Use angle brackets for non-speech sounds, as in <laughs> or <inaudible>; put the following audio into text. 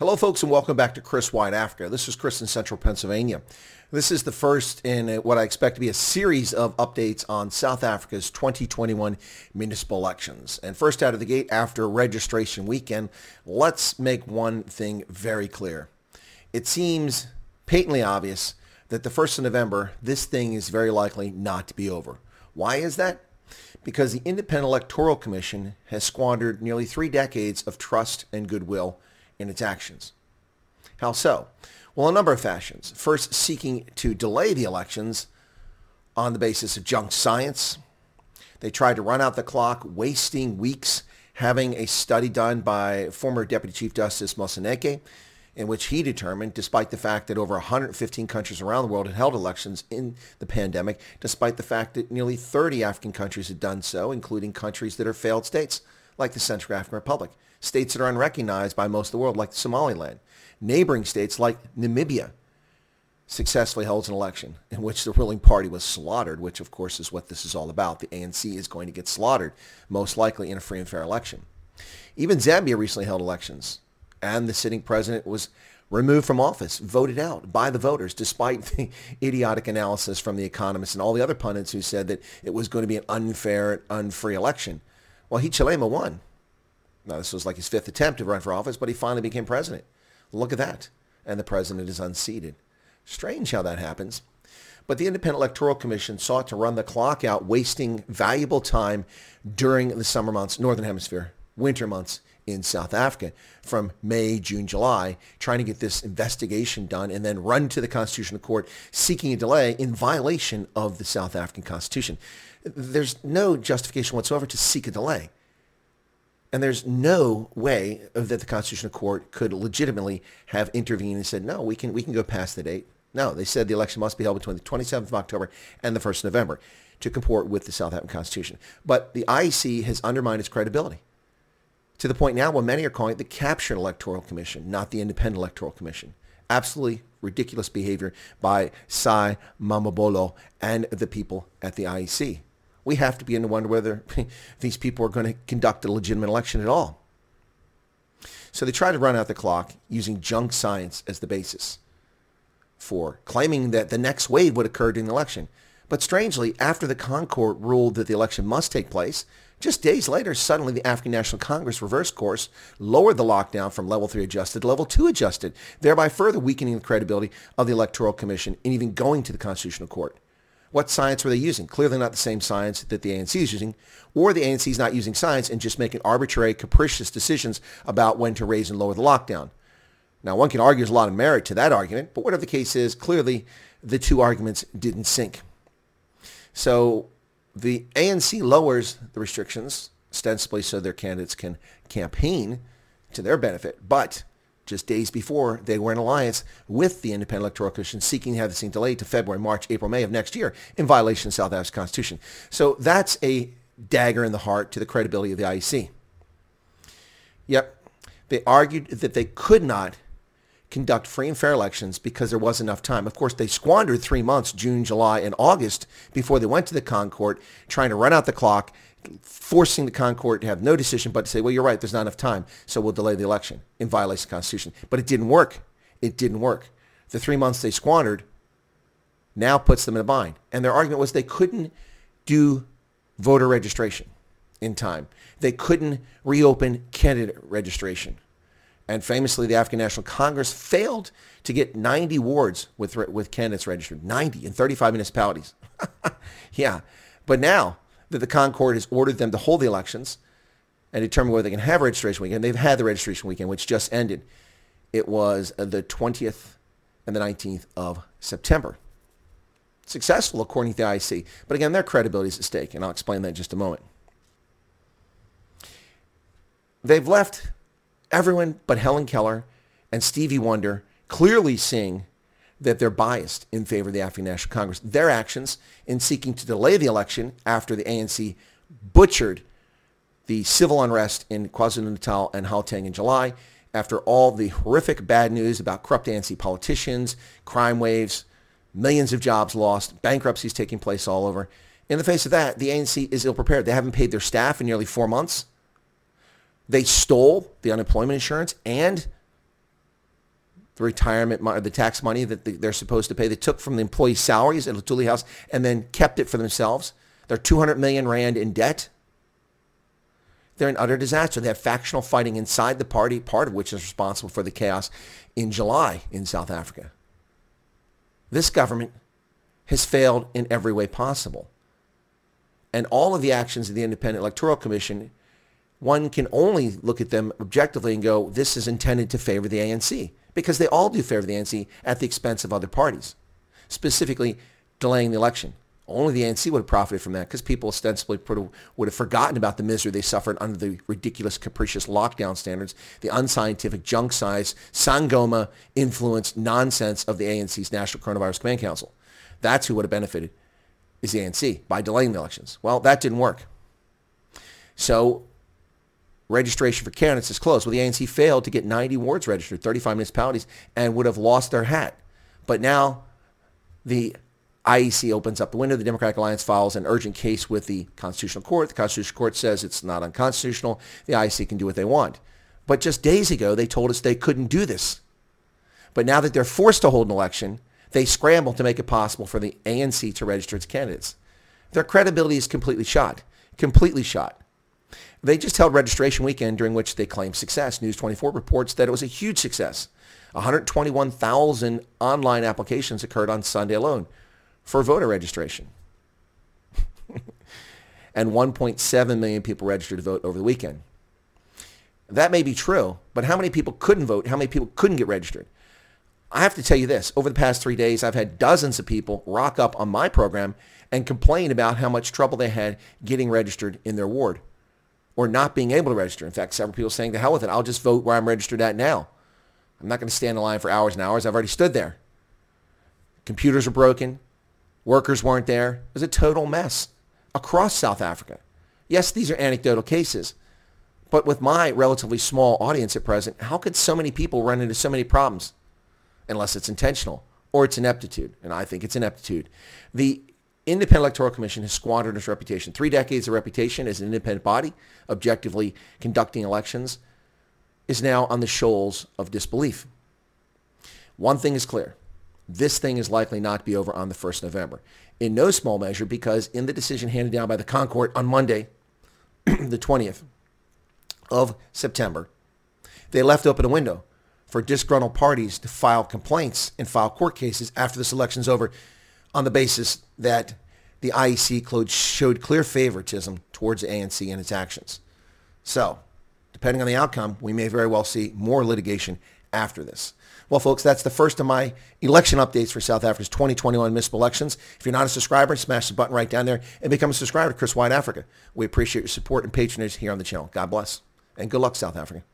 Hello, folks, and welcome back to Chris Wyatt Africa. This is Chris in Central Pennsylvania. This is the first in what I expect to be a series of updates on South Africa's 2021 municipal elections. And first out of the gate, after registration weekend, let's make one thing very clear. It seems patently obvious that the 1st of November, this thing is very likely not to be over. Why is that? Because the Independent Electoral Commission has squandered nearly three decades of trust and goodwill in its actions. How so? Well, a number of fashions. First, seeking to delay the elections on the basis of junk science. They tried to run out the clock, wasting weeks having a study done by former Deputy Chief Justice Moseneke, in which he determined, despite the fact that over 115 countries around the world had held elections in the pandemic, despite the fact that nearly 30 African countries had done so, including countries that are failed states, like the Central African Republic states that are unrecognized by most of the world, like Somaliland. Neighboring states like Namibia successfully holds an election in which the ruling party was slaughtered, which of course is what this is all about. The ANC is going to get slaughtered, most likely in a free and fair election. Even Zambia recently held elections, and the sitting president was removed from office, voted out by the voters, despite <laughs> the idiotic analysis from the economists and all the other pundits who said that it was going to be an unfair, unfree election. Well, Hichilema won. Now, this was like his fifth attempt to run for office, but he finally became president. Look at that. And the president is unseated. Strange how that happens. But the Independent Electoral Commission sought to run the clock out, wasting valuable time during the summer months, Northern Hemisphere, winter months in South Africa from May, June, July, trying to get this investigation done and then run to the Constitutional Court seeking a delay in violation of the South African Constitution. There's no justification whatsoever to seek a delay. And there's no way that the Constitutional Court could legitimately have intervened and said, no, we can, we can go past the date. No, they said the election must be held between the 27th of October and the 1st of November to comport with the South African Constitution. But the IEC has undermined its credibility to the point now where many are calling it the captured electoral commission, not the independent electoral commission. Absolutely ridiculous behavior by Sy Mamabolo and the people at the IEC we have to begin to wonder whether <laughs> these people are going to conduct a legitimate election at all. So they try to run out the clock using junk science as the basis for claiming that the next wave would occur during the election. But strangely, after the ConCourt ruled that the election must take place, just days later, suddenly the African National Congress reversed course, lowered the lockdown from level 3 adjusted to level 2 adjusted, thereby further weakening the credibility of the Electoral Commission and even going to the Constitutional Court. What science were they using? Clearly not the same science that the ANC is using, or the ANC is not using science and just making arbitrary, capricious decisions about when to raise and lower the lockdown. Now, one can argue there's a lot of merit to that argument, but whatever the case is, clearly the two arguments didn't sync. So the ANC lowers the restrictions, ostensibly so their candidates can campaign to their benefit, but just days before, they were in alliance with the Independent Electoral Commission seeking to have the thing delayed to February, March, April, May of next year in violation of South Africa's Constitution. So that's a dagger in the heart to the credibility of the IEC. Yep, they argued that they could not conduct free and fair elections because there was enough time. Of course, they squandered three months, June, July, and August, before they went to the ConCourt, trying to run out the clock forcing the ConCourt to have no decision but to say, well, you're right, there's not enough time, so we'll delay the election in violation of the Constitution. But it didn't work. It didn't work. The three months they squandered now puts them in a bind. And their argument was they couldn't do voter registration in time. They couldn't reopen candidate registration. And famously, the African National Congress failed to get 90 wards with, with candidates registered, 90 in 35 municipalities. <laughs> yeah. But now that the ConCourt has ordered them to hold the elections and determine whether they can have registration weekend. They've had the registration weekend, which just ended. It was the 20th and the 19th of September. Successful, according to the IC. But again, their credibility is at stake, and I'll explain that in just a moment. They've left everyone but Helen Keller and Stevie Wonder clearly seeing that they're biased in favor of the African National Congress. Their actions in seeking to delay the election after the ANC butchered the civil unrest in KwaZulu-Natal and Gauteng in July, after all the horrific bad news about corrupt ANC politicians, crime waves, millions of jobs lost, bankruptcies taking place all over. In the face of that, the ANC is ill-prepared. They haven't paid their staff in nearly four months. They stole the unemployment insurance and the retirement money, the tax money that they're supposed to pay. They took from the employee salaries at Luthuli House and then kept it for themselves. They're 200 million rand in debt. They're an utter disaster. They have factional fighting inside the party, part of which is responsible for the chaos in July in South Africa. This government has failed in every way possible. And all of the actions of the Independent Electoral Commission, one can only look at them objectively and go, this is intended to favor the ANC. Because they all do favor the ANC at the expense of other parties, specifically delaying the election. Only the ANC would have profited from that because people ostensibly would have forgotten about the misery they suffered under the ridiculous, capricious lockdown standards, the unscientific, junk-sized, Sangoma influenced nonsense of the ANC's National Coronavirus Command Council. That's who would have benefited is the ANC by delaying the elections. Well, that didn't work. So registration for candidates is closed. Well, the ANC failed to get 90 wards registered, 35 municipalities, and would have lost their hat. But now the IEC opens up the window. The Democratic Alliance files an urgent case with the Constitutional Court. The Constitutional Court says it's not unconstitutional. The IEC can do what they want. But just days ago, they told us they couldn't do this. But now that they're forced to hold an election, they scramble to make it possible for the ANC to register its candidates. Their credibility is completely shot. Completely shot. They just held registration weekend during which they claimed success. News 24 reports that it was a huge success. 121,000 online applications occurred on Sunday alone for voter registration. <laughs> and 1.7 million people registered to vote over the weekend. That may be true, but how many people couldn't vote? How many people couldn't get registered? I have to tell you this. Over the past three days, I've had dozens of people rock up on my program and complain about how much trouble they had getting registered in their ward or not being able to register. In fact, several people saying, to hell with it. I'll just vote where I'm registered at now. I'm not going to stand in line for hours and hours. I've already stood there. Computers are broken. Workers weren't there. It was a total mess across South Africa. Yes, these are anecdotal cases, but with my relatively small audience at present, how could so many people run into so many problems? Unless it's intentional or it's ineptitude, and I think it's ineptitude. The Independent Electoral Commission has squandered its reputation. Three decades of reputation as an independent body, objectively conducting elections, is now on the shoals of disbelief. One thing is clear this thing is likely not to be over on the 1st November. In no small measure because in the decision handed down by the ConCourt on Monday, <clears throat> the 20th of September, they left open a window for disgruntled parties to file complaints and file court cases after this election's over on the basis that the IEC showed clear favoritism towards ANC and its actions. So, depending on the outcome, we may very well see more litigation after this. Well, folks, that's the first of my election updates for South Africa's 2021 municipal elections. If you're not a subscriber, smash the button right down there and become a subscriber to Chris Wyatt Africa. We appreciate your support and patronage here on the channel. God bless. And good luck, South Africa.